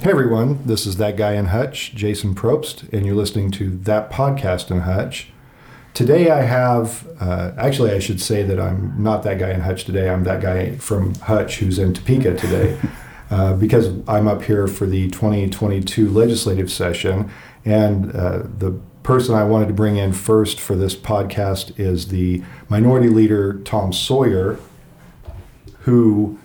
Hey everyone, this is that guy in Hutch, Jason Probst, and you're listening to that podcast in Hutch. Today I have, uh, actually, I should say that I'm not that guy in Hutch today. I'm that guy from Hutch who's in Topeka today, uh, because I'm up here for the 2022 legislative session, and uh, the person I wanted to bring in first for this podcast is the Minority Leader Tom Sawyer, who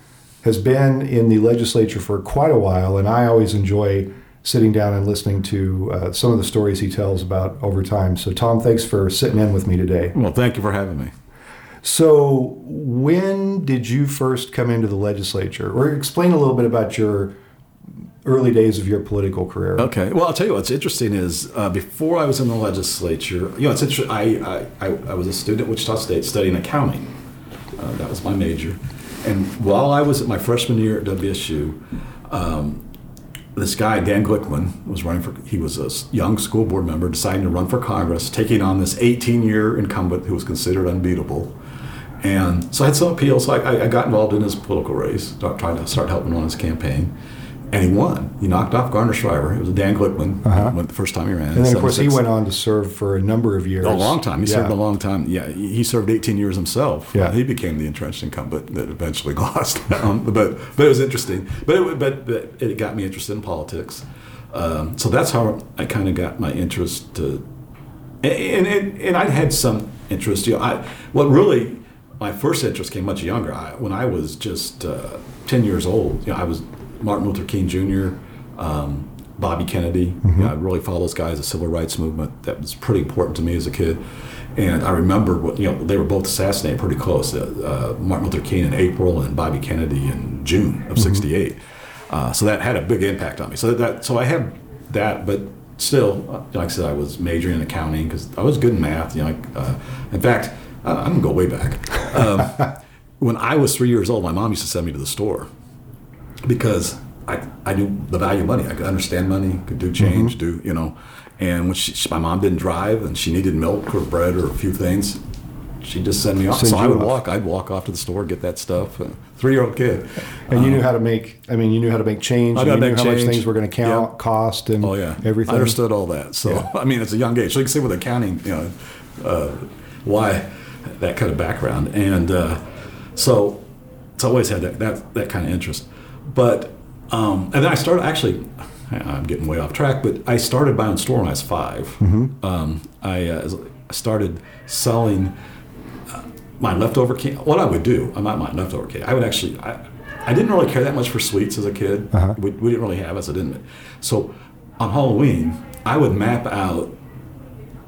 has been in the legislature for quite a while, and I always enjoy sitting down and listening to uh, some of the stories he tells about over time. So, Tom, thanks for sitting in with me today. Well, thank you for having me. So, when did you first come into the legislature? Or explain a little bit about your early days of your political career. Okay. Well, I'll tell you what's interesting is uh, before I was in the legislature, you know, it's interesting. I, I, I was a student at Wichita State studying accounting. Uh, that was my major. And while I was at my freshman year at WSU, um, this guy Dan Glickman was running for. He was a young school board member, deciding to run for Congress, taking on this 18-year incumbent who was considered unbeatable. And so I had some appeal. So I, I got involved in his political race, trying to start helping on his campaign and he won. He knocked off Garner Shriver. It was Dan Glickman. Uh-huh. The first time he ran. And then, of course, he went on to serve for a number of years. A long time. He yeah. served a long time. Yeah, he served 18 years himself. Yeah. he became the entrenched incumbent that eventually lost. um, but but it was interesting. But it, but, but it got me interested in politics. Um, so that's how I kind of got my interest to, and, and, and I had some interest. You know, I what really my first interest came much younger. I, when I was just uh, 10 years old, you know, I was Martin Luther King Jr., um, Bobby Kennedy. Mm-hmm. You know, I really followed those guys, the civil rights movement. That was pretty important to me as a kid. And I remember, what, you know, they were both assassinated pretty close. Uh, uh, Martin Luther King in April and Bobby Kennedy in June of '68. Mm-hmm. Uh, so that had a big impact on me. So that, so I had that, but still, uh, like I said, I was majoring in accounting because I was good in math. You know, uh, in fact, I'm gonna go way back. Um, when I was three years old, my mom used to send me to the store because I, I knew the value of money. I could understand money, could do change, mm-hmm. do, you know. And when she, my mom didn't drive and she needed milk or bread or a few things, she just sent me off. Send so I would off. walk. I'd walk off to the store, get that stuff. Three-year-old kid. And um, you knew how to make. I mean, you knew how to make change. I knew make how change. much things were going to count, yep. cost, and oh yeah, everything. I understood all that. So yeah. I mean, it's a young age. So you can see with accounting, you know, uh, why that kind of background, and uh, so it's always had that that, that kind of interest. But um, and then I started actually. I'm getting way off track, but I started my own store when I was 5 mm-hmm. um, I uh, started selling uh, my leftover candy. What I would do, I'm not my leftover candy. I would actually. I, I didn't really care that much for sweets as a kid. Uh-huh. We, we, didn't really have so I didn't. So on Halloween, I would map out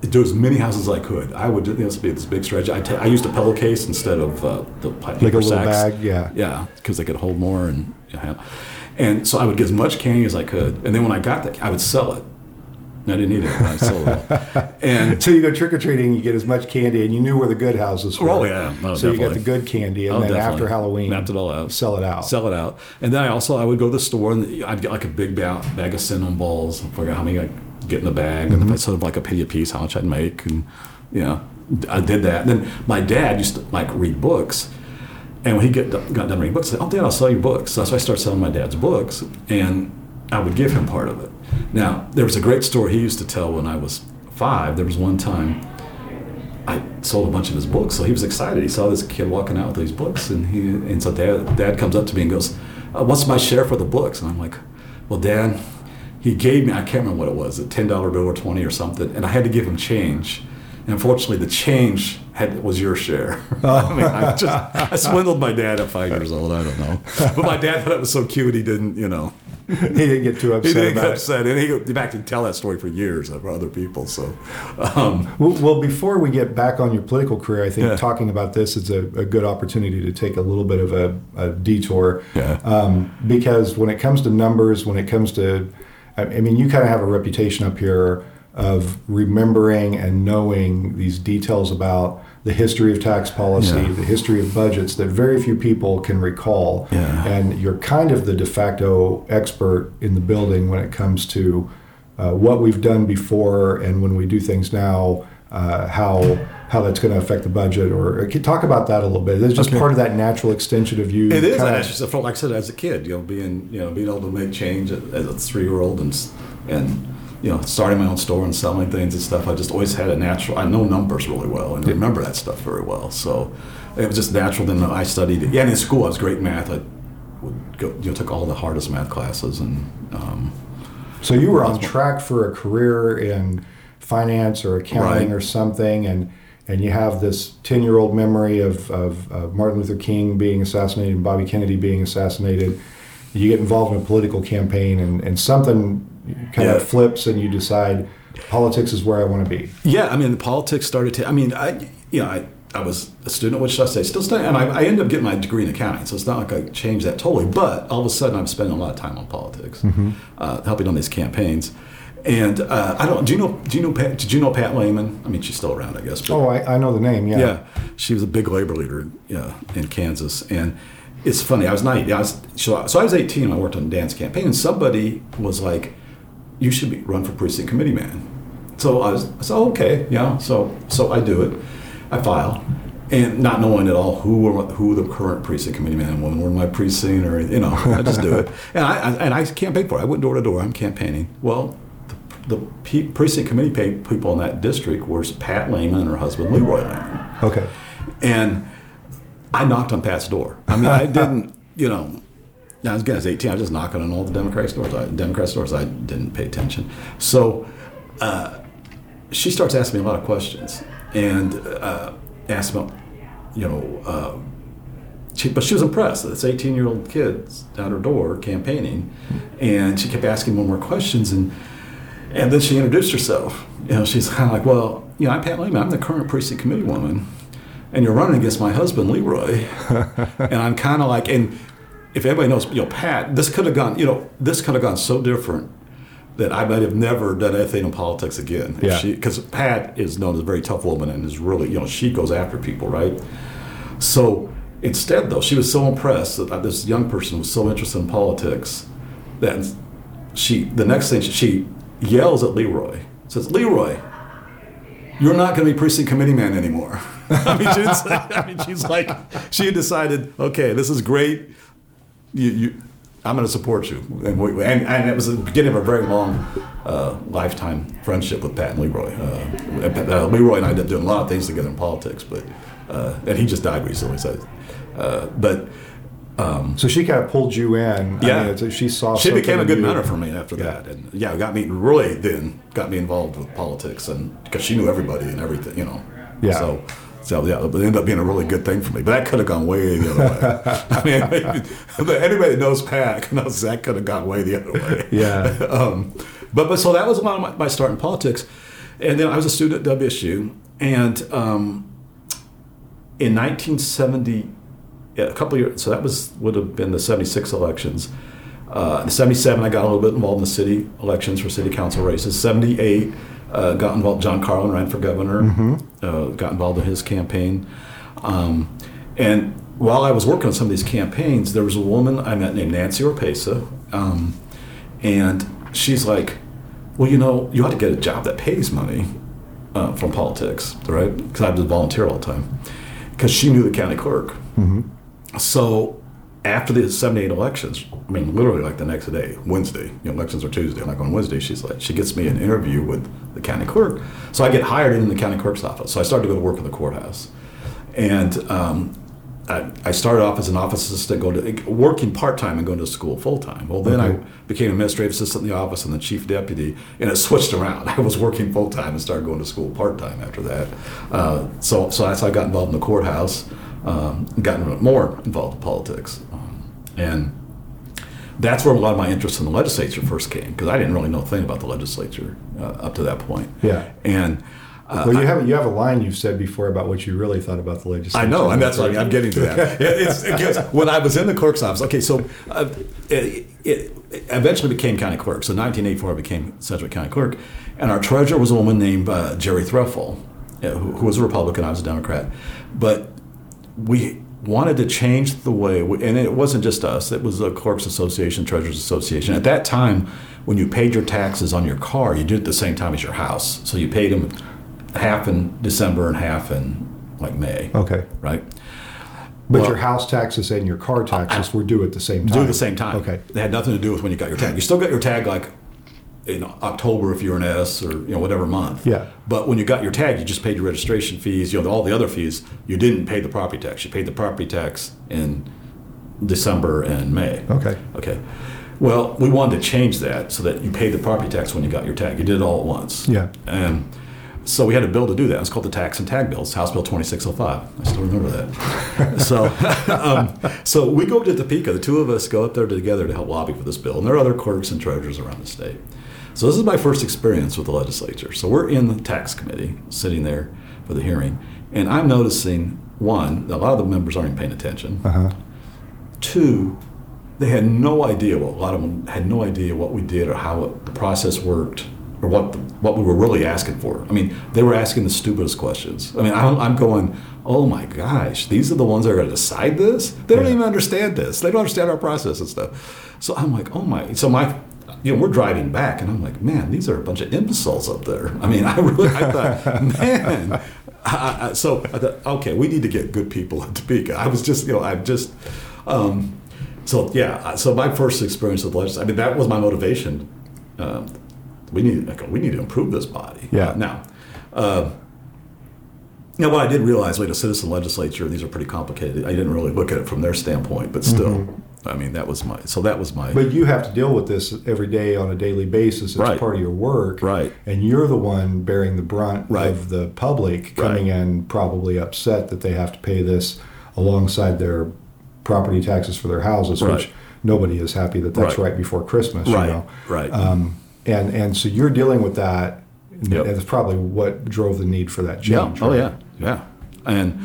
do as many houses as I could. I would, you know, this be this big stretch. I, t- I used a pillowcase instead of uh, the paper like a little bag, yeah, yeah, because they could hold more and. And so I would get as much candy as I could, and then when I got that, I would sell it. I didn't eat it. I sold it. And so you go trick or treating, you get as much candy, and you knew where the good houses were. Oh yeah, no, so definitely. you got the good candy, and oh, then definitely. after Halloween, mapped it all out, sell it out, sell it out. And then I also I would go to the store and I'd get like a big bag, bag of cinnamon balls. I forget how many I get in the bag, mm-hmm. and I sort of like a penny a piece, how much I'd make, and you know, I did that. And then my dad used to like read books. And when he get, got done reading books, I said, "Oh, Dad, I'll sell you books." So I started selling my dad's books, and I would give him part of it. Now, there was a great story he used to tell when I was five. There was one time I sold a bunch of his books, so he was excited. He saw this kid walking out with these books, and he and so dad, dad comes up to me and goes, uh, "What's my share for the books?" And I'm like, "Well, Dad, he gave me I can't remember what it was, a ten dollar bill or twenty or something, and I had to give him change." And unfortunately, the change had, was your share. I mean, I just I swindled my dad at five years old. I don't know, but my dad thought it was so cute. He didn't, you know. he didn't get too upset. He didn't get upset, and he in fact he tell that story for years for other people. So, um, well, well, before we get back on your political career, I think yeah. talking about this is a, a, good opportunity to take a little bit of a, a detour. Yeah. Um, because when it comes to numbers, when it comes to, I mean, you kind of have a reputation up here of remembering and knowing these details about the history of tax policy, yeah. the history of budgets that very few people can recall. Yeah. And you're kind of the de facto expert in the building when it comes to uh, what we've done before and when we do things now, uh, how how how that's going to affect the budget, or talk about that a little bit. It's just okay. part of that natural extension of you. It is. kind I just felt like I said as a kid, you know, being you know being able to make change as a three year old and and you know starting my own store and selling things and stuff. I just always had a natural. I know numbers really well and remember that stuff very well. So it was just natural. Then I studied. Yeah, and in school I was great in math. I would go, you know, took all the hardest math classes and. Um, so you were on track for a career in finance or accounting right. or something, and and you have this 10 year old memory of, of, of, Martin Luther King being assassinated and Bobby Kennedy being assassinated. You get involved in a political campaign, and, and something kind yeah. of flips, and you decide politics is where I want to be. Yeah, I mean, the politics started to, I mean, I, you know, I, I was a student at Wichita State, still studying, and I, I, ended up getting my degree in accounting, so it's not like I changed that totally. But all of a sudden, I'm spending a lot of time on politics, mm-hmm. uh, helping on these campaigns. And uh, I don't. Do you know? Do you know? Pat, did you know Pat Lehman? I mean, she's still around, I guess. But, oh, I, I know the name. Yeah. Yeah, she was a big labor leader yeah, in Kansas, and it's funny. I was nine. I was so, I was 18. and I worked on Dan's campaign, and somebody was like, "You should be, run for precinct committee man." So I was. I said, "Okay, yeah." So so I do it. I file, and not knowing at all who were, who the current precinct committee man and woman were in my precinct, or you know, I just do it. And I, I and I campaigned for it. I went door to door. I'm campaigning. Well, the precinct committee people in that district were Pat Lehman and her husband Leroy Lehman. Okay. And I knocked on Pat's door. I mean, I didn't, you know, I was, again, I was 18. I was just knocking on all the Democratic stores. I, Democrat stores. I didn't pay attention. So uh, she starts asking me a lot of questions and uh, asked about, you know, uh, she, but she was impressed. that This 18 year old kid's at her door campaigning, and she kept asking more and more questions. And and then she introduced herself. You know, she's kind of like, well, you know, I'm Pat Lehman. I'm the current precinct committee woman, and you're running against my husband Leroy. and I'm kind of like, and if anybody knows, you know, Pat, this could have gone, you know, this could have gone so different that I might have never done anything in politics again. Yeah. Because Pat is known as a very tough woman and is really, you know, she goes after people, right? So instead, though, she was so impressed that this young person was so interested in politics that she, the next thing she, she yells at Leroy, says, Leroy, you're not going to be precinct committee man anymore. I, mean, like, I mean, she's like, she had decided, okay, this is great. You, you, I'm going to support you. And, we, and, and, it was the beginning of a very long uh, lifetime friendship with Pat and Leroy. Uh, uh, Leroy and I did doing a lot of things together in politics, but uh, and he just died recently. So, uh, but um, so she kind of pulled you in. Yeah, I mean, she saw. She became a good mentor for me after yeah. that, and yeah, got me really then got me involved with politics, and because she knew everybody and everything, you know. Yeah. So, so yeah, it ended up being a really good thing for me. But that could have gone way the other way. I mean, anybody that knows Pat knows that could have gone way the other way. Yeah. um, but but so that was a lot of my, my start in politics, and then I was a student at WSU, and um, in 1970 yeah, a couple years. So that was would have been the '76 elections. Uh, in '77, I got a little bit involved in the city elections for city council races. '78, uh, got involved. John Carlin ran for governor. Mm-hmm. Uh, got involved in his campaign. Um, and while I was working on some of these campaigns, there was a woman I met named Nancy Oropesa, um, and she's like, "Well, you know, you ought to get a job that pays money uh, from politics, right?" Because I was volunteer all the time. Because she knew the county clerk. Mm-hmm. So after the 78 elections, I mean, literally like the next day, Wednesday, you know, elections are Tuesday, like on Wednesday, she's like, she gets me an interview with the county clerk. So I get hired in the county clerk's office. So I started to go to work in the courthouse. And um, I, I, started off as an office assistant, going to working part time and going to school full time. Well, then. I became administrative assistant in the office and then chief deputy, and it switched around. I was working full time and started going to school part time after that. Uh, so, so that's how I got involved in the courthouse um, gotten more involved in politics. And that's where a lot of my interest in the legislature first came because I didn't really know a thing about the legislature uh, up to that point. Yeah. And uh, well, you have you have a line you've said before about what you really thought about the legislature. I know, and that's what I'm getting to that. it's, because when I was in the clerk's office, okay, so uh, it, it, eventually became county clerk. So 1984, I became Sedgwick County clerk, and our treasurer was a woman named uh, Jerry Threffel, who, who was a Republican. I was a Democrat, but we wanted to change the way, we, and it wasn't just us, it was the Clerks Association, Treasurers Association. At that time, when you paid your taxes on your car, you did it at the same time as your house. So you paid them half in December and half in like May. Okay. Right. But well, your house taxes and your car taxes were due at the same time. Due at the same time. Okay. They had nothing to do with when you got your tag. You still got your tag like in October if you're an S or you know whatever month. Yeah. But when you got your tag, you just paid your registration fees. You know all the other fees. You didn't pay the property tax. You paid the property tax in December and May. Okay. Okay. Well, we wanted to change that so that you paid the property tax when you got your tag. You did it all at once. Yeah. And so we had a bill to do that. It's called the Tax and Tag Bills, House Bill 2605. I still remember that. so, um, so we go to Topeka. The two of us go up there together to help lobby for this bill, and there are other clerks and treasurers around the state. So this is my first experience with the legislature. So we're in the tax committee, sitting there for the hearing, and I'm noticing one, a lot of the members aren't paying attention. Uh-huh. Two, they had no idea. Well, a lot of them had no idea what we did or how it, the process worked or what the, what we were really asking for. I mean, they were asking the stupidest questions. I mean, I'm, I'm going, oh my gosh, these are the ones that are going to decide this. They don't yeah. even understand this. They don't understand our process and stuff. So I'm like, oh my. So my, you know, we're driving back, and I'm like, man, these are a bunch of imbeciles up there. I mean, I really, I thought, man. I, I, so I thought, okay, we need to get good people in Topeka. I was just, you know, I'm just. Um, so yeah, so my first experience with legislation, I mean, that was my motivation. Um, we need we need to improve this body. Yeah. Uh, now, uh, you know what I did realize, wait, a citizen legislature, these are pretty complicated. I didn't really look at it from their standpoint, but still, mm-hmm. I mean, that was my so that was my. But you have to deal with this every day on a daily basis. It's right. part of your work, right? And you're the one bearing the brunt right. of the public coming right. in probably upset that they have to pay this alongside their property taxes for their houses, which nobody is happy that that's right, before Christmas. Right. You know? Right. Um, and and so you're dealing with that. Yep. And it's probably what drove the need for that change. Yeah. Oh yeah. Yeah. And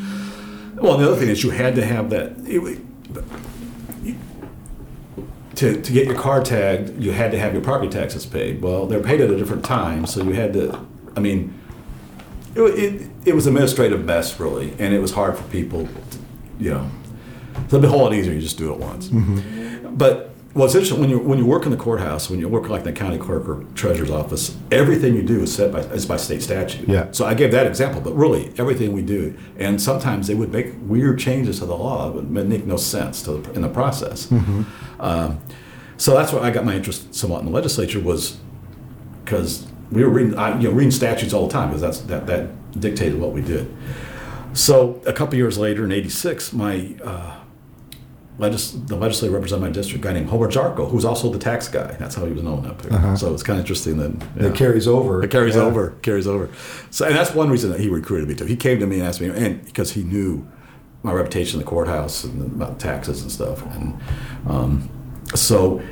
well, the other thing is you had to have that. It, to, to get your car tagged, you had to have your property taxes paid. Well, they're paid at a different time, so you had to. I mean, it, it, it was administrative mess really, and it was hard for people. To, you know, so it'd be a whole lot easier. You just do it once. Mm-hmm. But well, it's interesting when you when you work in the courthouse, when you work like in the county clerk or treasurer's office, everything you do is set by is by state statute. Yeah. So I gave that example, but really everything we do, and sometimes they would make weird changes to the law that would make no sense to the, in the process. Mm-hmm. Um, so that's where I got my interest somewhat in the legislature was because we were reading I, you know reading statutes all the time because that's that that dictated what we did. So a couple years later in '86, my uh, legis- the legislator representing my district, a guy named Homer Jarchow, who's also the tax guy. That's how he was known up there. Uh-huh. So it's kind of interesting that yeah. it carries over. It carries yeah. over. Carries over. So and that's one reason that he recruited me too. He came to me and asked me, and because he knew my reputation in the courthouse and about taxes and stuff, and um, so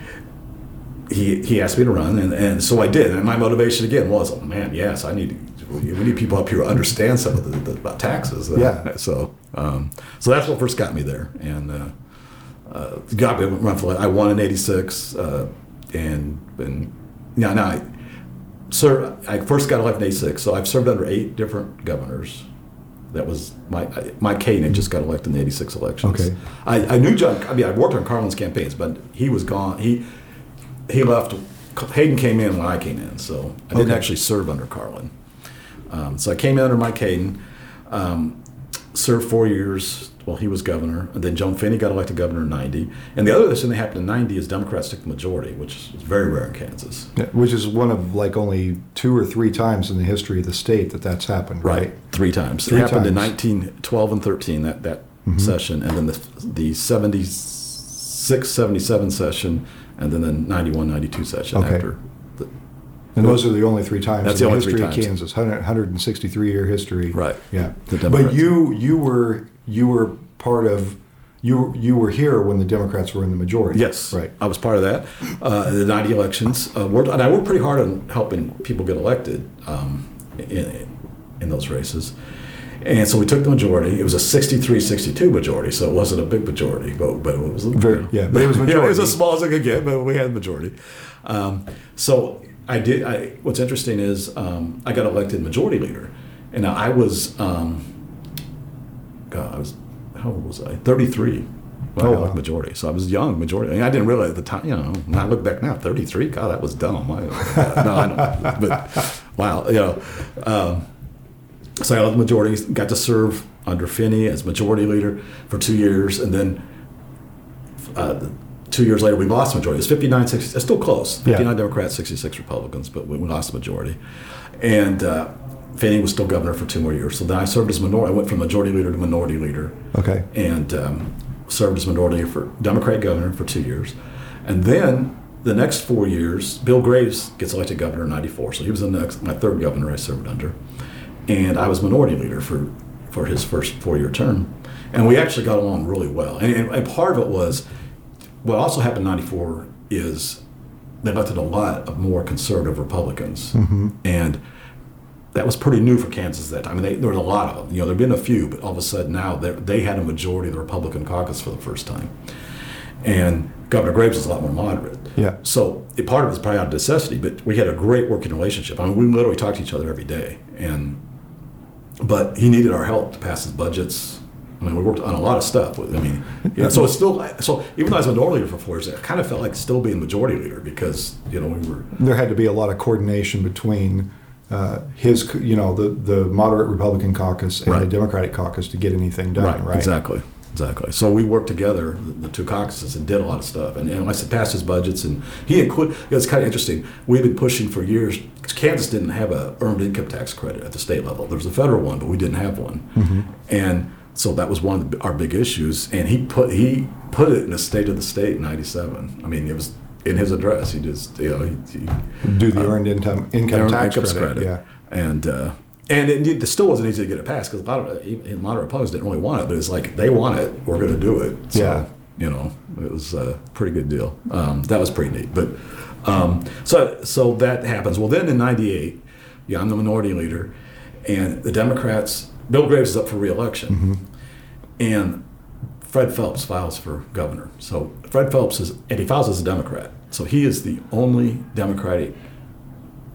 he he asked me to run, and, and so I did. And my motivation again was, oh man, yes, I need we need people up here who understand some of the, the about taxes. Yeah. So um, so that's what first got me there, and. Uh, uh, got run for I won in '86, uh, and and yeah, now I served. I first got elected in '86, so I've served under eight different governors. That was my Mike Hayden just got elected in the '86 elections. Okay, I, I knew John. I mean, I worked on Carlin's campaigns, but he was gone. He he left. Hayden came in when I came in, so I didn't okay. actually serve under Carlin. Um, so I came in under Mike Hayden, um, served four years well, he was governor. And then Joan Finney got elected governor in 90. And the other thing that happened in 90 is Democrats took the majority, which is very rare in Kansas. Yeah, which is one of like only two or three times in the history of the state that that's happened, right? right. Three times. Three it happened times. in 1912 and 13, that, that mm-hmm. session. And then the, the 76, 77 session, and then the 91, 92 session okay. after. And those are the only three times That's in the, the history of Kansas, 163 year history. Right. Yeah. But you you were you were part of you you were here when the Democrats were in the majority. Yes, right. I was part of that. Uh, the '90 elections, uh, worked, and I worked pretty hard on helping people get elected um, in, in those races. And so we took the majority. It was a 63-62 majority, so it wasn't a big majority, but but it was very yeah. But it was majority. it was as small as it could get, but we had the majority. Um, so I did. I, what's interesting is um, I got elected majority leader, and I was. Um, God, I was how old was I? 33. Well, oh, I got wow. majority. So I was young, majority. I, mean, I didn't realize at the time, you know, when I look back now, 33, God, that was dumb. I, no, I don't. But wow, you know. Um, so I led the majority, got to serve under Finney as majority leader for two years, and then uh, two years later we lost the majority. It was 59, 60, it's still close. 59 yeah. Democrats, 66 Republicans, but we, we lost the majority. And uh, Finney was still governor for two more years. So then I served as minority. I went from majority leader to minority leader. Okay. And um, served as minority for Democrat governor for two years, and then the next four years, Bill Graves gets elected governor in '94. So he was the next my third governor I served under, and I was minority leader for for his first four-year term, and we actually got along really well. And, and, and part of it was what also happened in '94 is they elected a lot of more conservative Republicans, mm-hmm. and that was pretty new for Kansas at that time. I mean, they, there was a lot of them. You know, there'd been a few, but all of a sudden now they had a majority of the Republican caucus for the first time, and Governor Graves was a lot more moderate. Yeah. So it, part of it was probably out of necessity, but we had a great working relationship. I mean, we literally talked to each other every day, and but he needed our help to pass his budgets. I mean, we worked on a lot of stuff. I mean, yeah, so it's still so. Even though I was a minority leader for four years, I kind of felt like still being majority leader because you know we were. There had to be a lot of coordination between uh, his, you know, the the moderate Republican caucus and right. the Democratic caucus to get anything done. Right. right? Exactly. Exactly. So we worked together, the, two caucuses, and did a lot of stuff. And, and I said, passed his budgets, and he included. It's kind of interesting. We've been pushing for years. Kansas didn't have a earned income tax credit at the state level. There was a federal one, but we didn't have one. Mm-hmm. And so that was one of our big issues. And he put he put it in the state of the state in '97. I mean, it was in his address. He just you know he, he do the uh, earned income income earned tax credit, credit, yeah, and. Uh, and it, it, still wasn't easy to get it passed because a lot of a lot of Republicans didn't really want it, but it's like they want it, we're going to do it. So, yeah, you know, it was a pretty good deal. Um, that was pretty neat. But um, so so that happens. Well, then in '98, yeah, I'm the minority leader, and the Democrats. Bill Graves is up for reelection, mm-hmm. and Fred Phelps files for governor. So Fred Phelps is, and he files as a Democrat. So he is the only Democratic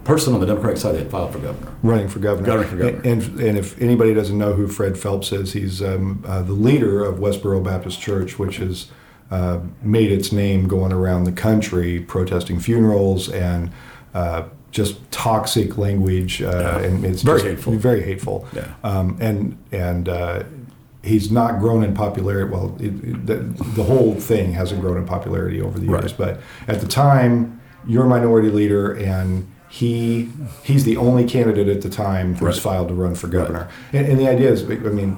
person on the Democratic side that filed for governor. Running for governor. Running for governor. And, and, and if anybody doesn't know who Fred Phelps is, he's um, uh, the leader of Westboro Baptist Church, which has uh, made its name going around the country protesting funerals and uh, just toxic language. Uh, yeah. And it's very hateful. Very hateful. Yeah. Um, and and uh, he's not grown in popularity. Well, it, it, the, the, whole thing hasn't grown in popularity over the years. Right. But at the time, you're a minority leader, and he he's the only candidate at the time who's right. filed to run for governor. Right. And, and, the idea is, I mean,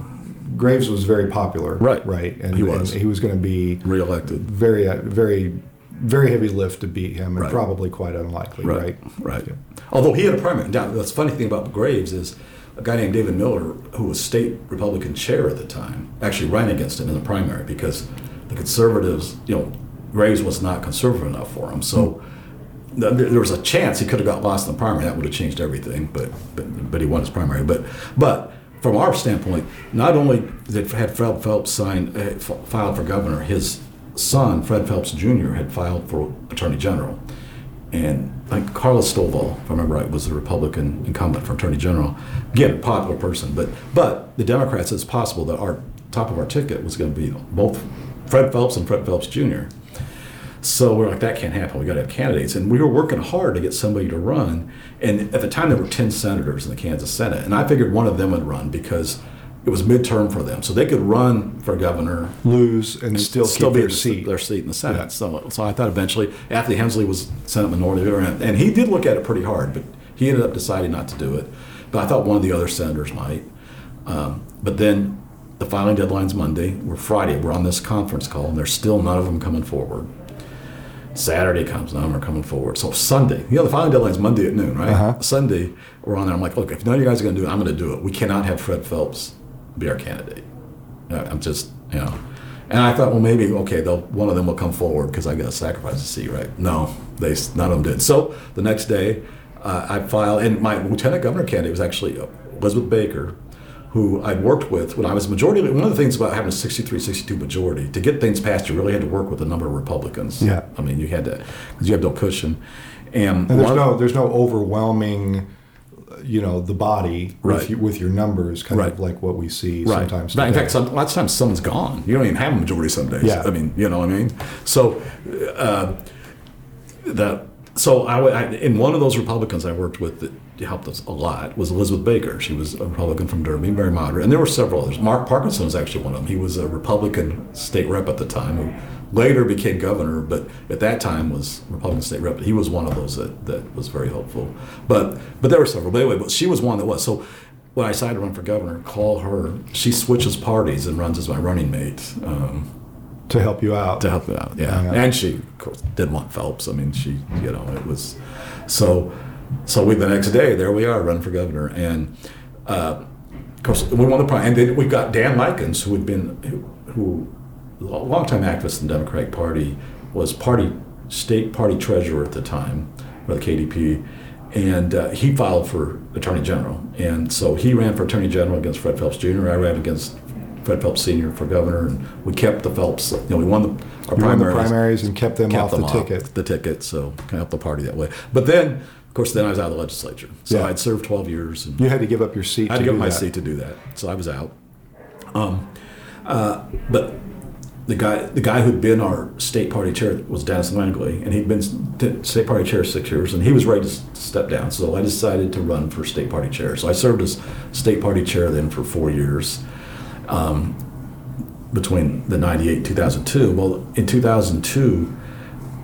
Graves was very popular, right? Right, and he was. And he was going to be reelected. Very, uh, very, very heavy lift to beat him, and probably quite unlikely, right? Right. Yeah. Although he had a primary. Now, the funny thing about Graves is a guy named David Miller, who was state Republican chair at the time, actually ran against him in the primary because the conservatives, you know, Graves was not conservative enough for him. So there was a chance he could have got lost in the primary. That would have changed everything, but but, but he won his primary. But but from our standpoint, not only did had Fred Phelps signed uh, filed for governor, his son Fred Phelps Jr. had filed for attorney general and like Carla Stovall, if I remember right, was the Republican incumbent for Attorney General. Again, popular person, but but the Democrats, it's possible that our top of our ticket was going to be both Fred Phelps and Fred Phelps Jr. So we're like, that can't happen. We got to have candidates, and we were working hard to get somebody to run. And at the time, there were ten senators in the Kansas Senate, and I figured one of them would run because it was midterm for them, so they could run for governor, lose, and, and still, still be their seat, their seat in the Senate. Yeah. So, so I thought eventually, Anthony Hensley was Senate Minority Leader, and he did look at it pretty hard, but he ended up deciding not to do it. But I thought one of the other senators might. Um, but then the filing deadline's Monday. We're Friday. We're on this conference call, and there's still none of them coming forward. Saturday comes, none of them are coming forward. So Sunday, you know, the filing deadline's Monday at noon, right? Uh-huh. Sunday, we're on there. I'm like, look, if none of you guys are going to do it, I'm going to do it. We cannot have Fred Phelps be our candidate. I'm just, you know. And I thought, well, maybe okay, they'll one of them will come forward because I got to sacrifice a seat, right? No, they none of them did. So the next day, uh, I filed, and my lieutenant governor candidate was actually uh, Elizabeth Baker, who I'd worked with when I was majority. One of the things about having a 63, 62 majority to get things passed, you really had to work with a number of Republicans. Yeah, I mean, you had to because you have no cushion. And, and there's no there's no overwhelming you know the body right. with, you, with your numbers, kind right. of like what we see right. sometimes. Today. In fact, some, lots of times someone's gone. You don't even have a majority some days. Yeah. I mean, you know what I mean. So uh, the so I, I, in one of those Republicans I worked with that helped us a lot was Elizabeth Baker. She was a Republican from Derby, very moderate, and there were several others. Mark Parkinson was actually one of them. He was a Republican state rep at the time who later became governor, but at that time was Republican state rep. He was one of those that, that was very helpful. But but there were several. But anyway, but she was one that was. So when I decided to run for governor, call her. She switches parties and runs as my running mate. Um, to help you out. To help you out, yeah. yeah. And she, of course, did want Phelps. I mean, she, you know, it was so. So we the next day there we are running for governor, and uh, of course we won the prize. And then we got Dan Likens, who had been who, who longtime activist in the Democratic Party, was party state party treasurer at the time for the KDP, and uh, he filed for attorney general. And so he ran for attorney general against Fred Phelps Jr. I ran against Fred Phelps Sr. for governor, and we kept the Phelps. You know, we won the our primaries, won the primaries and kept them kept off them the off ticket. The ticket, so kind of helped the party that way. But then, of course, then I was out of the legislature. So yeah. I'd served 12 years. And you had to give up your seat. I had to, give up my that. seat to do that. So I was out. Um, uh, but the guy the guy who'd been our state party chair was Dennis Langley, and he'd been state party chair six years, and he was ready to step down. So I decided to run for state party chair. So I served as state party chair then for four years, um, between the '98 and 2002. Well, in 2002,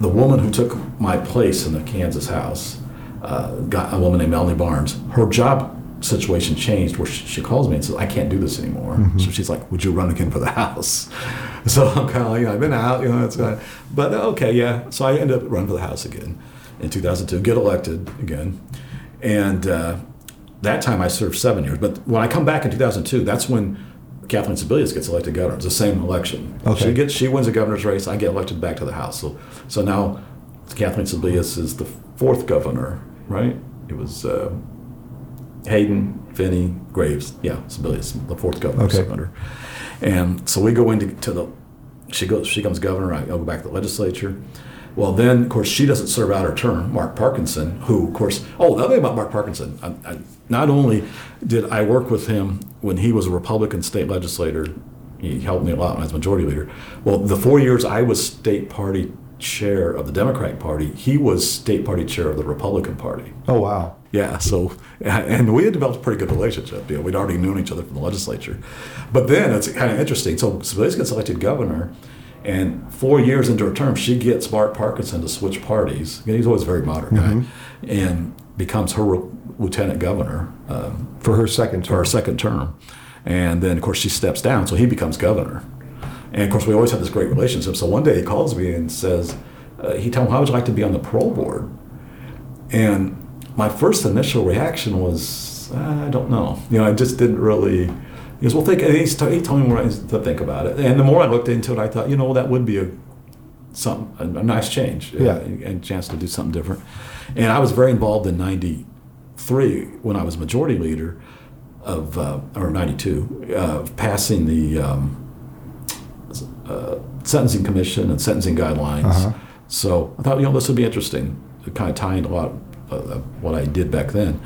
the woman who took my place in the Kansas House, uh, got a woman named Melanie Barnes. Her job situation changed where she, she, calls me and says, I can't do this anymore. Mm-hmm. So she's like, Would you run again for the house? So I'm kind of like, you know, I've been out, you know, it's kind of, but okay, yeah. So I ended up running for the house again in 2002, get elected again. And uh, that time I served seven years. But when I come back in 2002, that's when Kathleen Sebelius gets elected governor. It's the same election. Okay. She gets she wins a governor's race. I get elected back to the House. So so now Kathleen Sebelius is the fourth governor, right? It was uh, Hayden, Finney, Graves. Yeah, Sebelius, the fourth governor okay. under. And so we go into to the. She goes. She becomes governor. I, will go back to the legislature. Well, then, of course, she doesn't serve out her term. Mark Parkinson, who, of course, oh, the other thing about Mark Parkinson, I, I, not only did I work with him when he was a Republican state legislator, he helped me a lot when I was majority leader. Well, the four years I was state party chair of the Democratic Party, he was state party chair of the Republican Party. Oh, wow. Yeah, so and we had developed a pretty good relationship. You know, we'd already known each other from the legislature, but then it's kind of interesting. So Sebelius gets elected governor, and four years into her term, she gets Mark Parkinson to switch parties. He's always a very moderate guy, mm-hmm. and becomes her lieutenant governor um, for her second term. For her second term, and then of course she steps down, so he becomes governor. And of course, we always have this great relationship. So one day he calls me and says, uh, he told me, how would you like to be on the parole board? And my first initial reaction was, I don't know. You know, I just didn't really. He goes, well, think. He, he told me more to think about it. And the more I looked into it, I thought, you know, that would be a some a, nice change. Yeah. and a chance to do something different. And I was very involved in '93 when I was majority leader of, uh, or '92, uh, passing the um, uh, sentencing commission and sentencing guidelines. Uh-huh. So I thought, you know, this would be interesting. Kind of tying a lot uh, what I did back then.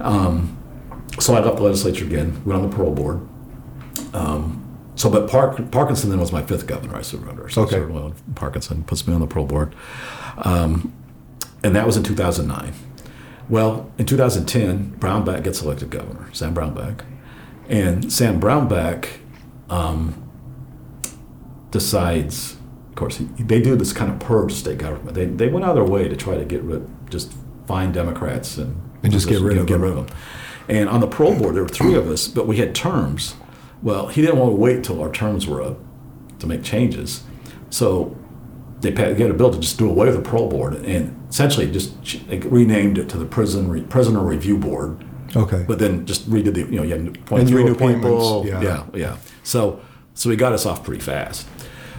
Um, so I left the legislature again, went on the parole board. Um, so, but Park, Parkinson then was my fifth governor I served under. So okay. Parkinson puts me on the parole board. Um, and that was in 2009. Well, in 2010, Brownback gets elected governor, Sam Brownback. And Sam Brownback um, decides, of course, he, they do this kind of purge state government. They, they went out of their way to try to get rid, just find Democrats and, and just get rid, of, get rid of them. And on the parole board, there were three of us, but we had terms. Well, he didn't want to wait till our terms were up to make changes. So they get a bill to just do away with the parole board and essentially just renamed it to the prison re, prisoner review board. Okay. But then just redid the you know you had appoint three new people. Yeah. yeah, yeah. So so he got us off pretty fast.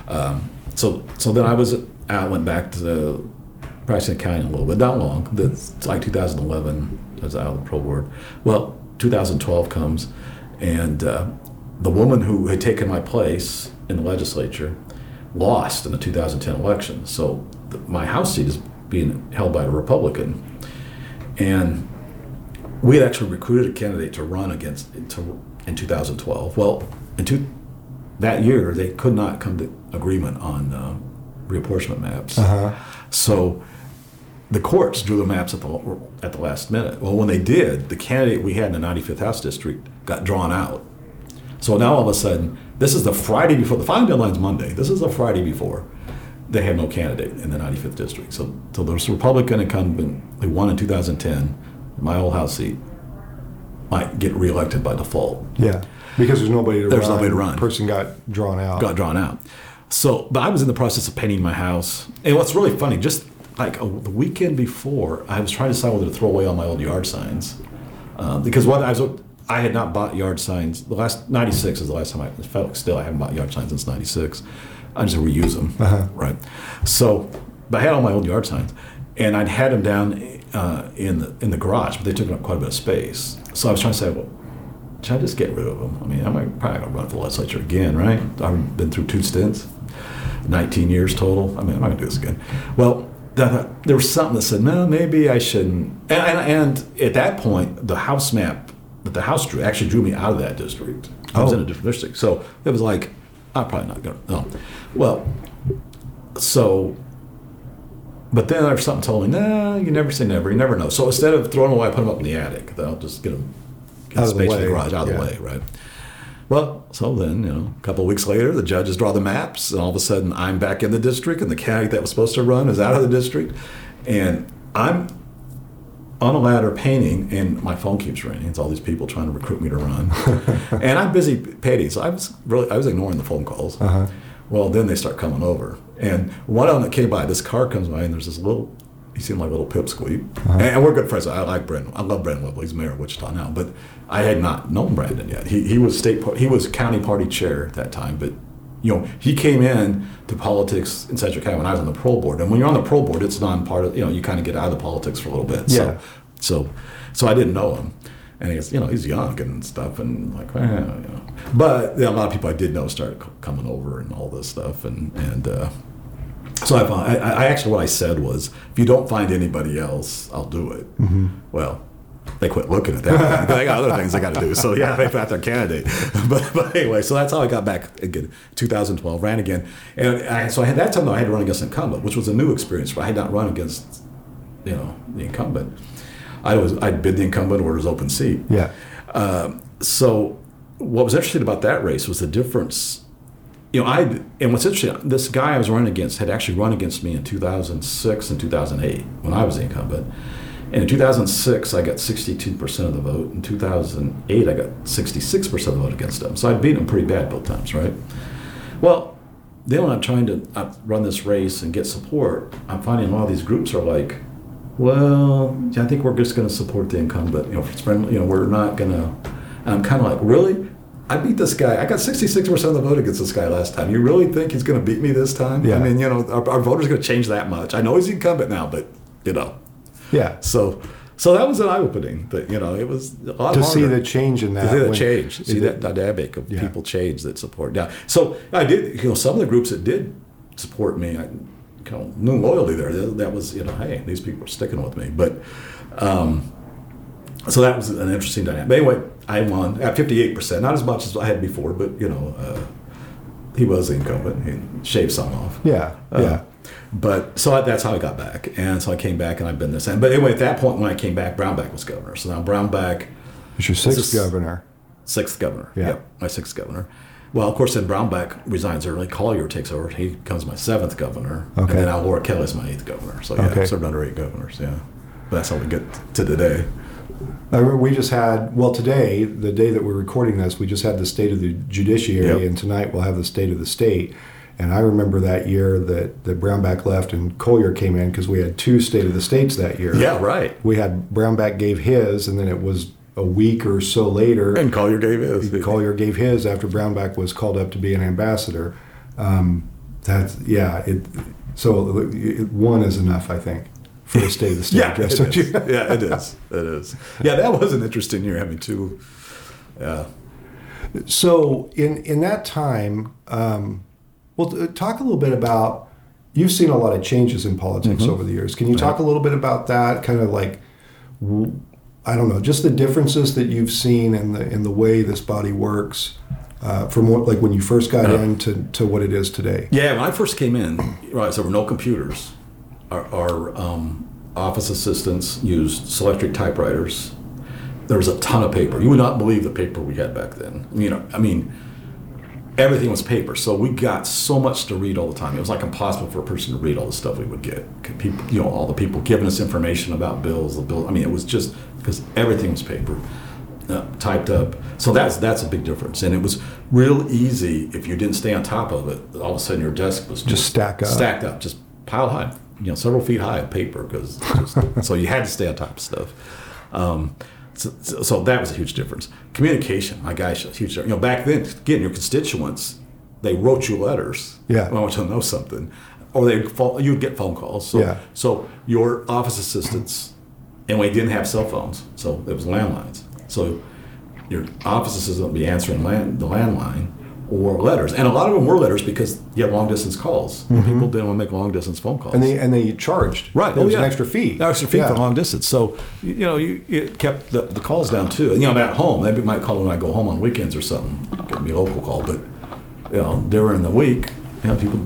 Um, so so then I was I went back to the practicing accounting a little bit, not long. That's like 2011. I was out of the parole board. Well, 2012 comes, and uh, the woman who had taken my place in the legislature lost in the 2010 election. So the, my House seat is being held by a Republican, and we had actually recruited a candidate to run against to, in 2012. Well, in two, that year they could not come to agreement on uh, reapportionment maps. Uh-huh. So the courts drew the maps at the at the last minute. Well, when they did, the candidate we had in the 95th House district got drawn out. So now all of a sudden, this is the Friday before the final deadline's Monday. This is the Friday before they have no candidate in the 95th district. So, so the Republican incumbent who won in 2010, my old house seat, might get reelected by default. Yeah, because there's nobody to There's run. nobody to run. Person got drawn out. got drawn out. So, but I was in the process of painting my house. And what's really funny, just like a, the weekend before, I was trying to decide whether to throw away all my old yard signs. Um, because what I was, I had not bought yard signs. The last, 96 is the last time I felt like still, I haven't bought yard signs since 96. I just reuse them, right? So, but I had all my old yard signs. And I'd had them down uh, in, the, in the garage, but they took up quite a bit of space. So I was trying to say, well, should I just get rid of them? I mean, I'm probably gonna run for the legislature again, right? I've been through two stints, 19 years total. I mean, I'm not gonna do this again. Well, the, uh, there was something that said, no, maybe I shouldn't. And, and, and at that point, the house map that the house drew actually drew me out of that district. I was Oh. in a oh. different district, so it was like, I'm probably not gonna. No. Well, so but then there's something told me, nah, you never say never. You never know. So instead of throwing them away, I put them up in the attic. Then I'll just get them get Out of the space in the garage out of yeah. the way, right? Well, so then, you know, a couple of weeks later, the judges draw the maps, and all of a sudden I'm back in the district, and the candidate that was supposed to run is out of the district. And I'm on a ladder painting, and my phone keeps ringing. It's all these people trying to recruit me to run. and I'm busy painting, so I was really, I was ignoring the phone calls. Uh-huh. Well, then they start coming over. And one of them that came by, this car comes by, and there's this little, he seemed like a little pipsqueak. And, and we're good friends. I like Brandon. I love Brandon Whipple. He's mayor of Wichita now. But I had not known Brandon yet. He, he was state, he was county party chair at that time. But, you know, he came in to politics in Central County when I was on the pro board. And when you're on the pro board, it's non part of, you know, you kind of get out of the politics for a little bit. Yeah. So, so, so I didn't know him. And he's, you know, he's young and stuff, and like, eh, you know. But know, a lot of people I did know started coming over and all this stuff, and and uh, so I, found- I, I actually what I said was, if you don't find anybody else, I'll do it. Well, they quit looking at that. they got other things they got to do. So yeah, they found their candidate. But, but anyway, so that's how I got back again. 2012, ran again, and I, so I had that time though I had to run against incumbent, which was a new experience. I had not run against, you know, the incumbent. I was I'd bid the incumbent or his open seat. Yeah. Um, so what was interesting about that race was the difference. You know, I and what's interesting, this guy I was running against had actually run against me in 2006 and 2008 when I was the incumbent. And in 2006, I got 62% of the vote. In 2008, I got 66% of the vote against him. So I'd beat him pretty bad both times, right? Well, then when I'm trying to uh, run this race and get support, I'm finding a lot of these groups are like, well, I think we're just going to support the incumbent. You know, friendly, you know, we're not going to. And I'm kind of like, really? I beat this guy. I got 66% of the vote against this guy last time. You really think he's going to beat me this time? Yeah. I mean, you know, our, our voters going to change that much. I know he's incumbent now, but, you know. Yeah. So so that was an eye opening. That, you know, it was a lot To see the change in that. To see the when- change, see that dynamic of Yeah. people change that support. Yeah. So I did, you know, some of the groups that did support me, I you know, knew loyalty there. That that was, you know, hey, these people are sticking with me. But, um, so that was an interesting dynamic. But anyway, I won at 58%, not as much as I had before, but, you know, uh, he was the incumbent. He shaved some off. Yeah. Uh, Yeah. But so I, that's how I got back, and so I came back, and I've been this. But anyway, at that point when I came back, Brownback was governor. So now Brownback, It's your sixth is- governor. sixth governor. Yeah. Yep, my sixth governor. Well, of course, then Brownback resigns early. Colyer takes over. He becomes my seventh governor, Okay. and then now Laura Kelly's my eighth governor. So yeah, Okay. Served under eight governors. Yeah, but that's how we get to today. I remember we just had, well, today, the day that we're recording this, we just had the state of the judiciary, Yep. and tonight we'll have the state of the state. And I remember that year that, that Brownback left and Colyer came in because we had two state of the states that year. Yeah, right. We had Brownback gave his, and then it was a week or so later, And Colyer gave his. Colyer gave his after Brownback was called up to be an ambassador. Um, that's yeah. It so one is enough, I think, for day of the state Yeah, it don't you? yeah, it is. It is. Yeah, that was an interesting year having two. Yeah. So in in that time, um, well, talk a little bit about. You've seen a lot of changes in politics Mm-hmm. over the years. Can you talk a little bit about that? Kind of like, I don't know, just the differences that you've seen in the in the way this body works, uh, from what like when you first got Uh, in to, to what it is today. Yeah, when I first came in, right, so there were no computers. Our, our um, office assistants used Selectric typewriters. There was a ton of paper. You would not believe the paper we had back then. You know, I mean, everything was paper. So we got so much to read all the time. It was like impossible for a person to read all the stuff we would get. People, you know, all the people giving us information about bills, the bill. I mean, it was just because everything was paper, uh, typed up. So that's that's a big difference. And it was real easy if you didn't stay on top of it. All of a sudden, your desk was just, just stack up, stacked up, just piled high. You know, several feet high of paper because so you had to stay on top of stuff. Um, so, so, that was a huge difference. Communication, my gosh, a huge difference. You know, back then, again, your constituents, they wrote you letters. Yeah. I want to know something, or they you'd get phone calls. So, yeah. So your office assistants, and we didn't have cell phones, so it was landlines. So your office assistant would be answering land, the landline, or letters, and a lot of them were letters because you had long distance calls. Mm-hmm. People didn't want to make long distance phone calls, and they and they charged. Right, there oh, was yeah. an extra fee, an extra fee yeah. for long distance. So you know, you it kept the, the calls down too. And, you know, I'm at home. They might call when I go home on weekends or something. Give me a local call, but you know, during the week, you know, people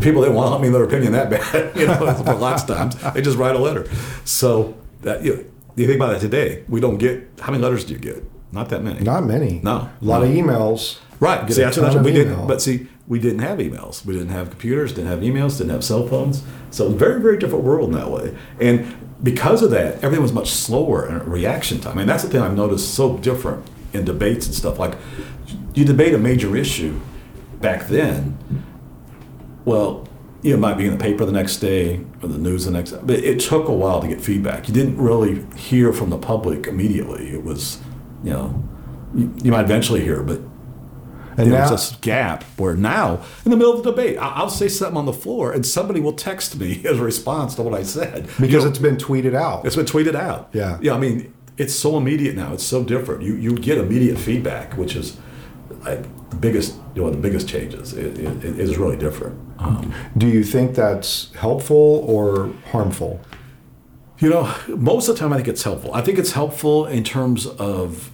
people didn't want to let me their opinion that bad. You know, lots of times they just write a letter. So that you, know, you think about that today, we don't get how many letters do you get? Not that many. Not many. No. A lot no. of emails. Right. See, that's, what we didn't. But see, we didn't have emails. We didn't have computers. Didn't have emails. Didn't have cell phones. So a very, very different world in that way. And because of that, everything was much slower in reaction time. I mean, that's the thing I've noticed so different in debates and stuff. Like, you debate a major issue back then. Well, you know, it might be in the paper the next day or the news the next day. But it took a while to get feedback. You didn't really hear from the public immediately. It was, you know, you, you might eventually hear, but and there now, was this gap where now, in the middle of the debate, I'll say something on the floor, and somebody will text me as a response to what I said because you know, it's been tweeted out. It's been tweeted out. Yeah, yeah. I mean, it's so immediate now. It's so different. You you get immediate feedback, which is like the biggest you know the biggest changes. It, it, it is really different. Um, Do you think that's helpful or harmful? You know, most of the time I think it's helpful. I think it's helpful in terms of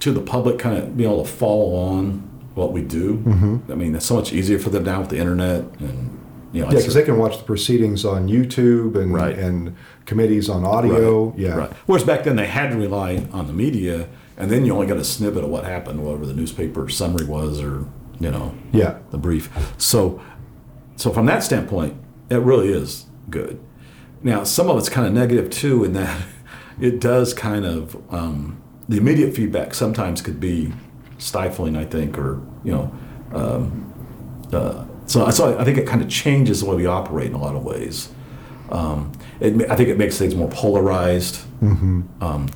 to the public kind of being able to follow on what we do. Mm-hmm. I mean, it's so much easier for them now with the internet and you know. Yeah, because they can watch the proceedings on YouTube and right. and committees on audio. Right. Yeah. Right. Whereas back then they had to rely on the media, and then you only got a snippet of what happened, whatever the newspaper summary was, or you know, yeah, the brief. So, so from that standpoint, it really is good. Now, some of it's kind of negative too, in that it does kind of um, the immediate feedback sometimes could be stifling, I think, or you know. Um, uh, so, so I think it kind of changes the way we operate in a lot of ways. Um, it, I think it makes things more polarized because mm-hmm. um,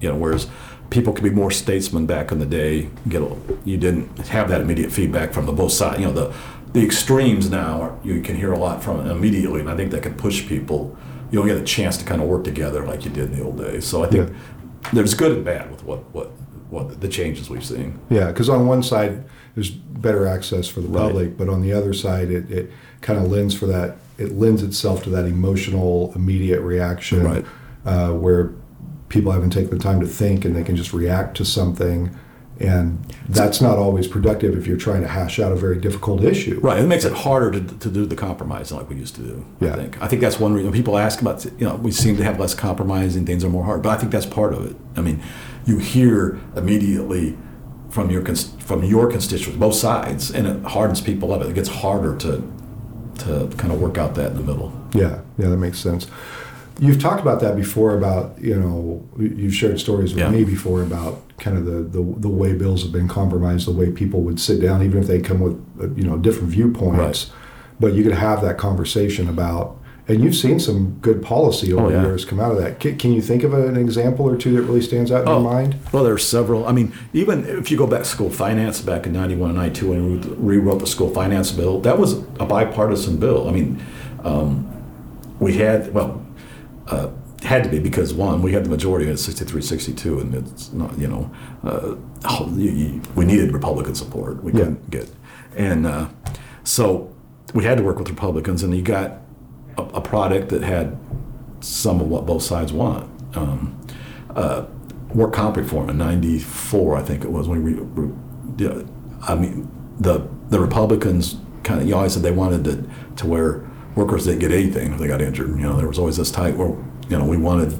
you know, whereas people could be more statesmen back in the day. Get a, you didn't have that immediate feedback from the both sides. You know, the the extremes now are, you can hear a lot from immediately, and I think that can push people. You don't get a chance to kind of work together like you did in the old days. So I think yeah. there's good and bad with what what what the changes we've seen. Yeah, because on one side there's better access for the Right. public, but on the other side it, it kind of lends for that. It lends itself to that emotional, immediate reaction, Right. uh, where people haven't taken the time to think and they can just react to something, and that's not always productive if you're trying to hash out a very difficult issue. Right, it makes it harder to, to do the compromising like we used to do. Yeah. I think. I think that's one reason people ask about. You know, we seem to have less compromising. Things are more hard, but I think that's part of it. I mean, you hear immediately from your from your constituents, both sides, and it hardens people up. It gets harder to to kind of work out that in the middle. Yeah, yeah, that makes sense. You've talked about that before. About you know, you've shared stories with Yeah. me before about kind of the, the the way bills have been compromised, the way people would sit down, even if they come with you know different viewpoints. But you could have that conversation about, and you've seen some good policy over Oh, the years come out of that. Can, can you think of an example or two that really stands out in Oh. your mind? Well, there are several. I mean, even if you go back to school finance back in 91 and 92 when we rewrote the school finance bill, that was a bipartisan bill. I mean, um, we had, well, uh, had to be because one, we had the majority at 63 62, and it's not, you know, uh, oh, you, you, we needed Republican support. We Yeah. couldn't get. And uh, so we had to work with Republicans, and you got a, a product that had some of what both sides want. Um, uh, work comp reform in '94, I think it was when we. we yeah, I mean, the the Republicans kind of you always said they wanted to to where workers didn't get anything if they got injured. You know, there was always this tight where you know we wanted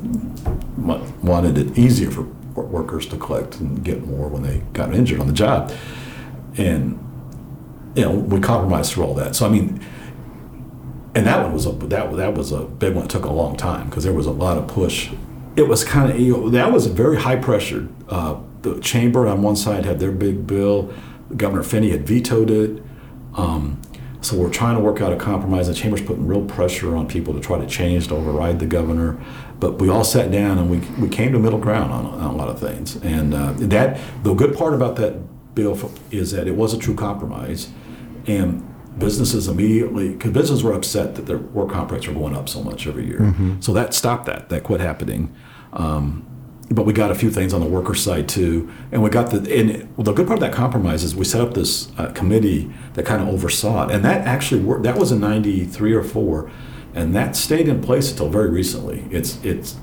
wanted it easier for workers to collect and get more when they got injured on the job, and you know we compromised through all that. So I mean, and that one was a that that was a big one. It took a long time because there was a lot of push. It was kind of you know that was a very high pressured. Uh, the chamber on one side had their big bill. Governor Finney had vetoed it. Um, so we're trying to work out a compromise. The chamber's putting real pressure on people to try to change to override the governor. But we all sat down and we, we came to middle ground on, on a lot of things. And uh, that the good part about that bill is that it was a true compromise, and businesses immediately because businesses were upset that their work comp rates were going up so much every year. Mm-hmm. So that stopped that. That quit happening. Um, but we got a few things on the worker side too, and we got the and well, the good part of that compromise is we set up this uh, committee that kind of oversaw it, and that actually worked. That was in '93 or four, and that stayed in place until very recently. It's it's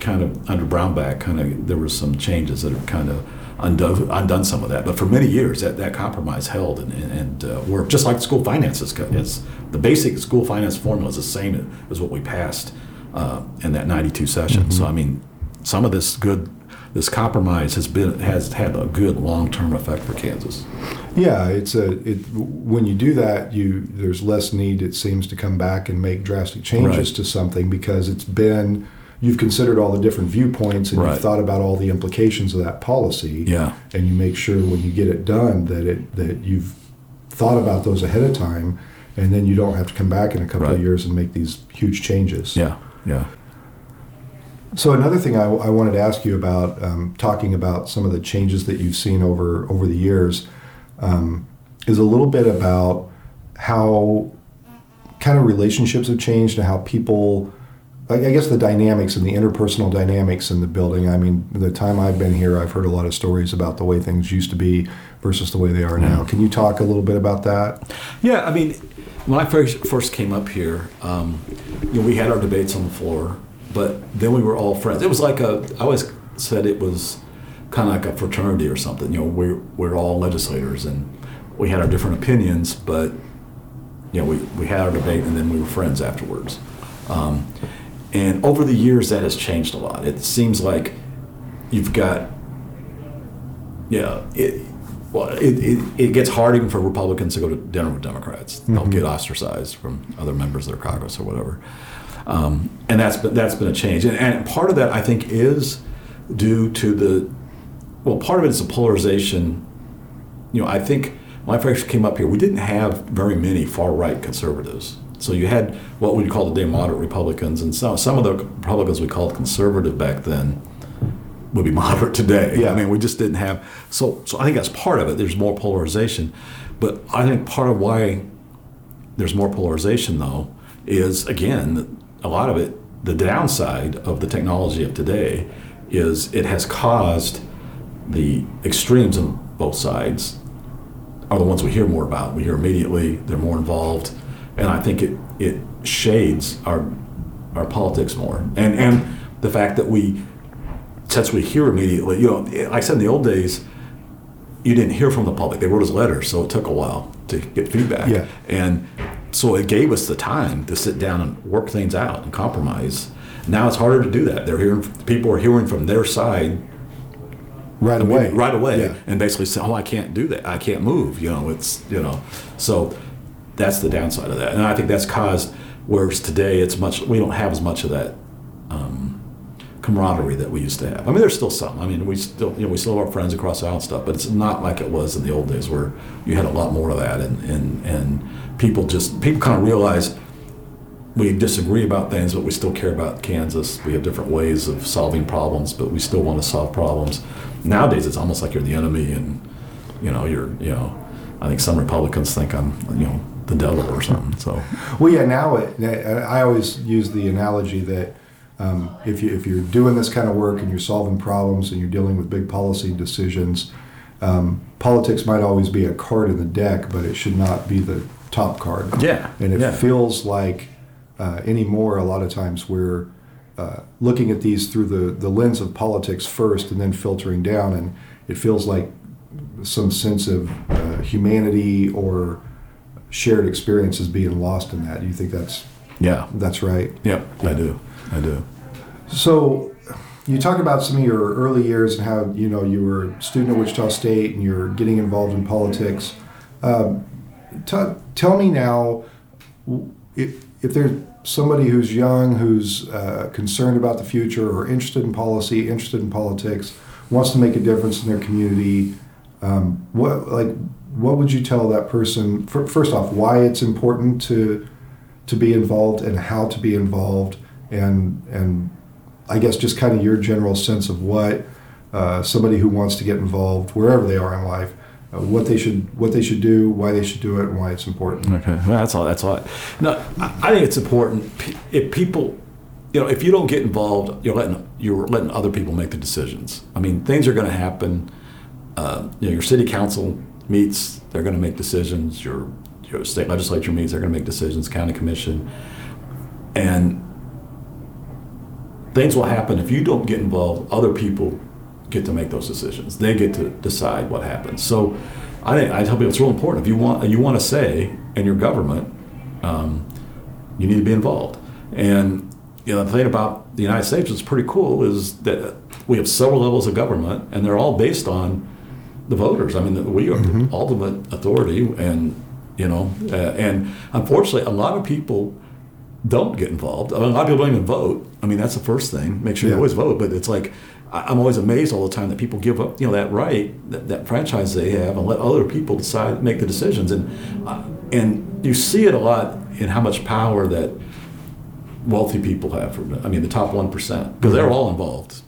kind of under Brownback, kind of there were some changes that have kind of undone, undone some of that. But for many years, that, that compromise held, and, and uh, we're just like school finances. It's the basic school finance formula is the same as what we passed uh, in that '92 session. Mm-hmm. So I mean some of this good this compromise has been has had a good long term effect for Kansas. Yeah, it's a it, when you do that, you there's less need it seems to come back and make drastic changes right. to something because it's been you've considered all the different viewpoints and right. you've thought about all the implications of that policy. Yeah, and you make sure when you get it done that it that you've thought about those ahead of time, and then you don't have to come back in a couple right. of years and make these huge changes. Yeah, yeah. So another thing I, I, wanted to ask you about, um, talking about some of the changes that you've seen over over the years, um, is a little bit about how kind of relationships have changed and how people, I guess, the dynamics and the interpersonal dynamics in the building. I mean, the time I've been here, I've heard a lot of stories about the way things used to be versus the way they are now. Can you talk a little bit about that? Yeah, I mean, when I first first came up here, um, you know, we had our debates on the floor but then we were all friends. It was like a. I always said it was kind of like a fraternity or something. You know, we're we're all legislators and we had our different opinions, but you know, we, we had our debate and then we were friends afterwards. Um, and over the years, that has changed a lot. It seems like you've got, yeah, it, well, it, it, it, gets hard even for Republicans to go to dinner with Democrats. They'll mm-hmm. get ostracized from other members of their Congress or whatever. Um, and that's been, that's been a change. And, and, part of that, I think, is due to the, well, part of it is the polarization. You know, I think when I first came up here, we didn't have very many far right conservatives. So you had what we'd call today moderate Republicans, and some, some of the Republicans we called conservative back then would be moderate today. Yeah, I mean, we just didn't have. So, so I think that's part of it. There's more polarization, but I think part of why there's more polarization, though, is again a lot of it, the downside of the technology of today is it has caused the extremes on both sides are the ones we hear more about. We hear immediately, they're more involved, and I think it, it shades our our politics more. And and the fact that we since we hear immediately, you know, like I said in the old days, you didn't hear from the public. They wrote us letters, so it took a while to get feedback. Yeah. And so it gave us the time to sit down and work things out and compromise. Now it's harder to do that. They're hearing people are hearing from their side right away, right away, yeah. and basically say, "Oh, I can't do that. I can't move." You know, it's you know, so that's the downside of that, and I think that's caused. Whereas today, it's much we don't have as much of that um, camaraderie that we used to have. I mean, there's still some. I mean, we still you know we still have our friends across the aisle and stuff, but it's not like it was in the old days where you had a lot more of that and and and people just people kind of realize we disagree about things, but we still care about Kansas. We have different ways of solving problems, but we still want to solve problems. Nowadays, it's almost like you're the enemy, and you know, you're you know, I think some Republicans think I'm you know the devil or something. So, well, yeah. Now it, I always use the analogy that um, if you if you're doing this kind of work and you're solving problems and you're dealing with big policy decisions, um, politics might always be a card in the deck, but it should not be the top card. Yeah. And it yeah. feels like uh, anymore, a lot of times we're uh, looking at these through the, the lens of politics first and then filtering down. And it feels like some sense of uh, humanity or shared experiences being lost in that. Do you think that's yeah that's right? Yep, yeah. I do. I do. So you talk about some of your early years and how you know you were a student at Wichita State and you're getting involved in politics. Um, t- tell me now if if there's somebody who's young, who's uh, concerned about the future, or interested in policy, interested in politics, wants to make a difference in their community. Um, what like what would you tell that person? first off, why it's important to to be involved and how to be involved, and and I guess just kind of your general sense of what uh, somebody who wants to get involved wherever they are in life uh, what they should what they should do, why they should do it, and why it's important. Okay, well, that's all. That's all. No, I think it's important if people, you know, if you don't get involved, you're letting you're letting other people make the decisions. I mean, things are going to happen. Uh, you know, your city council meets, they're going to make decisions. Your your state legislature meets, they're going to make decisions. County commission, and things will happen if you don't get involved. Other people get to make those decisions. They get to decide what happens. So I I tell people it's real important. If you want you want to say in your government, um, you need to be involved. And you know the thing about the United States that's pretty cool is that we have several levels of government, and they're all based on the voters. I mean, we are mm-hmm. the ultimate authority, and you know, uh, and unfortunately, a lot of people don't get involved. I mean, a lot of people don't even vote. I mean, that's the first thing. Make sure yeah. you always vote. But it's like I'm always amazed all the time that people give up, you know, that right, that, that franchise they have, and let other people decide, make the decisions, and uh, and you see it a lot in how much power that wealthy people have. For, I mean, the top one percent, because they're mm-hmm. all involved,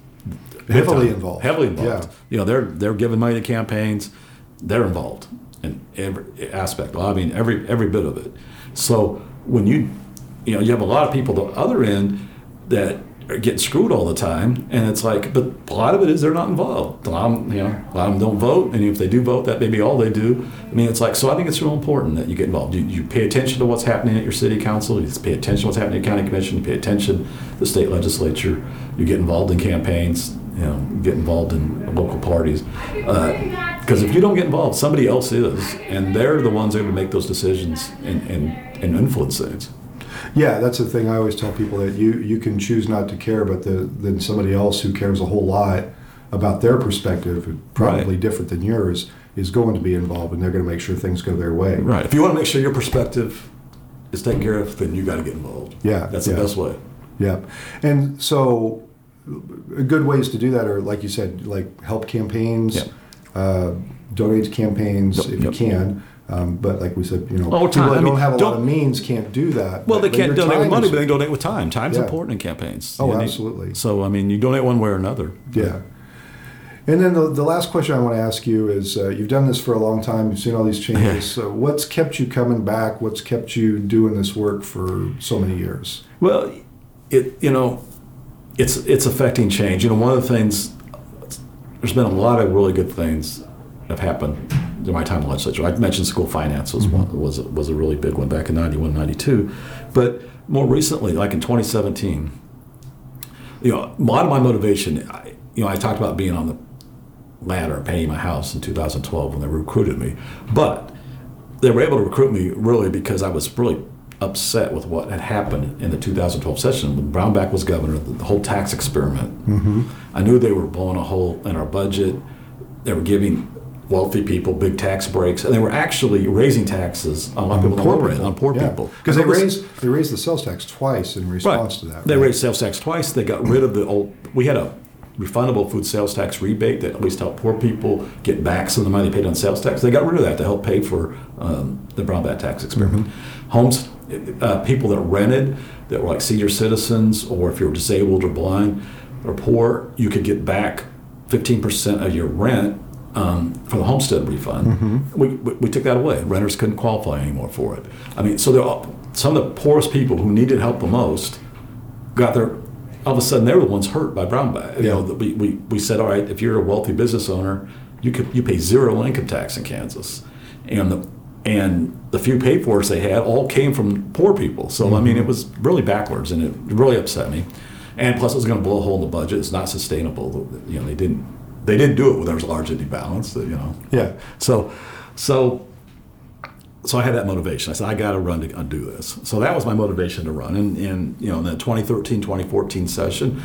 heavily involved, heavily involved. Yeah. You know, they're they're giving money to campaigns, they're involved in every aspect. Well, I mean, every every bit of it. So when you, you know, you have a lot of people the other end that are getting screwed all the time, and it's like, but a lot of it is they're not involved. A lot of them, you know, a lot of them don't vote, and if they do vote, that may be all they do. I mean, it's like, so I think it's real important that you get involved. You, you pay attention to what's happening at your city council. You pay attention to what's happening at county commission. You pay attention to the state legislature. You get involved in campaigns. You know, get involved in local parties. Because uh, if you don't get involved, somebody else is, and they're the ones that are going to make those decisions and, and, and influence things. Yeah, that's the thing I always tell people that you you can choose not to care, but the, then somebody else who cares a whole lot about their perspective, probably right. different than yours, is going to be involved, and they're going to make sure things go their way. Right. If you want to make sure your perspective is taken care of, then you got to get involved. Yeah, that's yeah. the best way. Yeah, and so good ways to do that are, like you said, like help campaigns, uh, donate to campaigns yep, if yep. you can. Um, but like we said, you know, oh, people that I don't have a don't, lot of means can't do that. Well, they can't donate with money, is, but they donate with time. Time's yeah. important in campaigns. Oh, absolutely. so, I mean, you donate one way or another. Yeah. And then the, the last question I want to ask you is uh, you've done this for a long time, you've seen all these changes. so what's kept you coming back? What's kept you doing this work for so many years? Well, it, you know, it's, it's affecting change. You know, one of the things, there's been a lot of really good things that have happened in my time in legislature. I mentioned school finance was mm-hmm. one, was was a really big one back in 91, 92. But more recently, like in 2017, you know, a lot of my motivation, I, you know, I talked about being on the ladder, paying my house in 2012 when they recruited me, but they were able to recruit me really because I was really upset with what had happened in the 2012 session when Brownback was governor, the, whole tax experiment. Mm-hmm. I knew they were blowing a hole in our budget. They were giving wealthy people big tax breaks, and they were actually raising taxes on, on people poor people. on poor yeah. people because they raised they raised the sales tax twice in response right. to that. They raised sales tax twice. They got rid of the old. We had a refundable food sales tax rebate that at least helped poor people get back some of the money they paid on sales tax. They got rid of that to help pay for um, the Brownback tax experiment. Mm-hmm. Homes, uh, people that rented that were like senior citizens, or if you were disabled or blind or poor, you could get back 15% of your rent um, for the homestead refund. Mm-hmm. We, we, we, took that away. Renters couldn't qualify anymore for it. I mean, so there some of the poorest people who needed help the most got their all of a sudden they were the ones hurt by Brownback. You know, we, we, we said, all right, if you're a wealthy business owner, you could you pay zero income tax in Kansas, and the and the few pay for they had all came from poor people. So mm-hmm. I mean, it was really backwards, and it really upset me. And plus, it was going to blow a hole in the budget. It's not sustainable. You know, they didn't they didn't do it when there was a large empty balance. You know. Yeah. So, so so I had that motivation. I said, I got to run to undo this. So that was my motivation to run. And, and you know, in the 2013, 2014 session,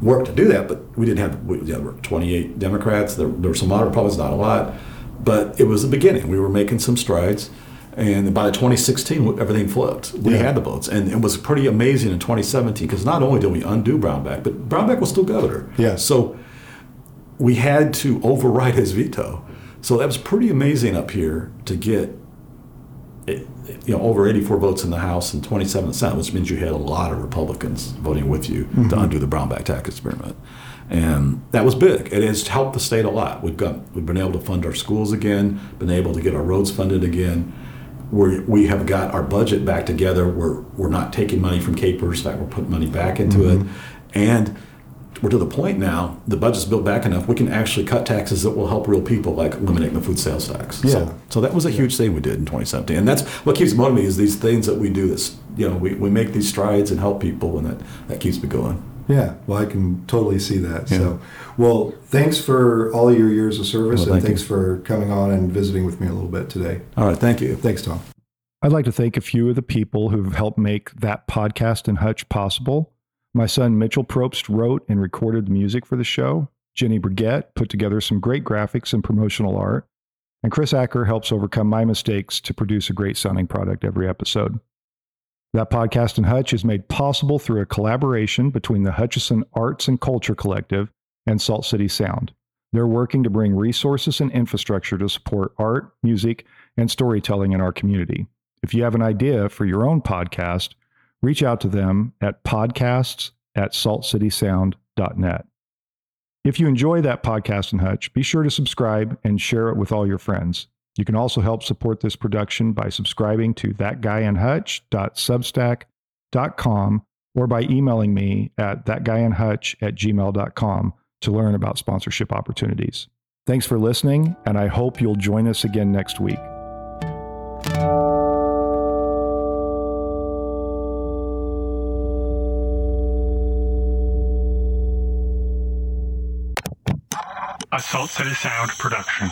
worked to do that, but we didn't have, we, yeah, there were 28 Democrats. There, there were some moderate Republicans, not a lot. But it was the beginning. We were making some strides. And by 2016, everything flipped. We yeah. had the votes. And it was pretty amazing in 2017 because not only did we undo Brownback, but Brownback was still governor. Yeah. So we had to override his veto. So that was pretty amazing up here to get you know, over 84 votes in the House and 27 in the Senate, which means you had a lot of Republicans voting with you mm-hmm. to undo the Brownback tax experiment. And that was big. It has helped the state a lot. We've got we've been able to fund our schools again, been able to get our roads funded again. we we have got our budget back together. We're we're not taking money from KPERS. In fact, we're putting money back into mm-hmm. it. And we're to the point now, the budget's built back enough, we can actually cut taxes that will help real people, like eliminating the food sales tax. Yeah. So, so that was a huge thing we did in 2017. And that's what keeps motivating me is these things that we do this, you know, we, we make these strides and help people and that, that keeps me going. Yeah, well, I can totally see that. Yeah. So, well, thanks for all your years of service well, and thanks you. for coming on and visiting with me a little bit today. All right, thank you. Thanks, Tom. I'd like to thank a few of the people who've helped make That Podcast in Hutch possible. My son Mitchell Probst wrote and recorded the music for the show. Jenny Brigette put together some great graphics and promotional art. And Chris Acker helps overcome my mistakes to produce a great sounding product every episode. That Podcast in Hutch is made possible through a collaboration between the Hutchinson Arts and Culture Collective and Salt City Sound. They're working to bring resources and infrastructure to support art, music, and storytelling in our community. If you have an idea for your own podcast, reach out to them at podcasts at saltcitysound.net. If you enjoy That Podcast in Hutch, be sure to subscribe and share it with all your friends. You can also help support this production by subscribing to thatguyandhutch.substack.com or by emailing me at thatguyandhutch at gmail.com to learn about sponsorship opportunities. Thanks for listening, and I hope you'll join us again next week. a Salt City Sound production.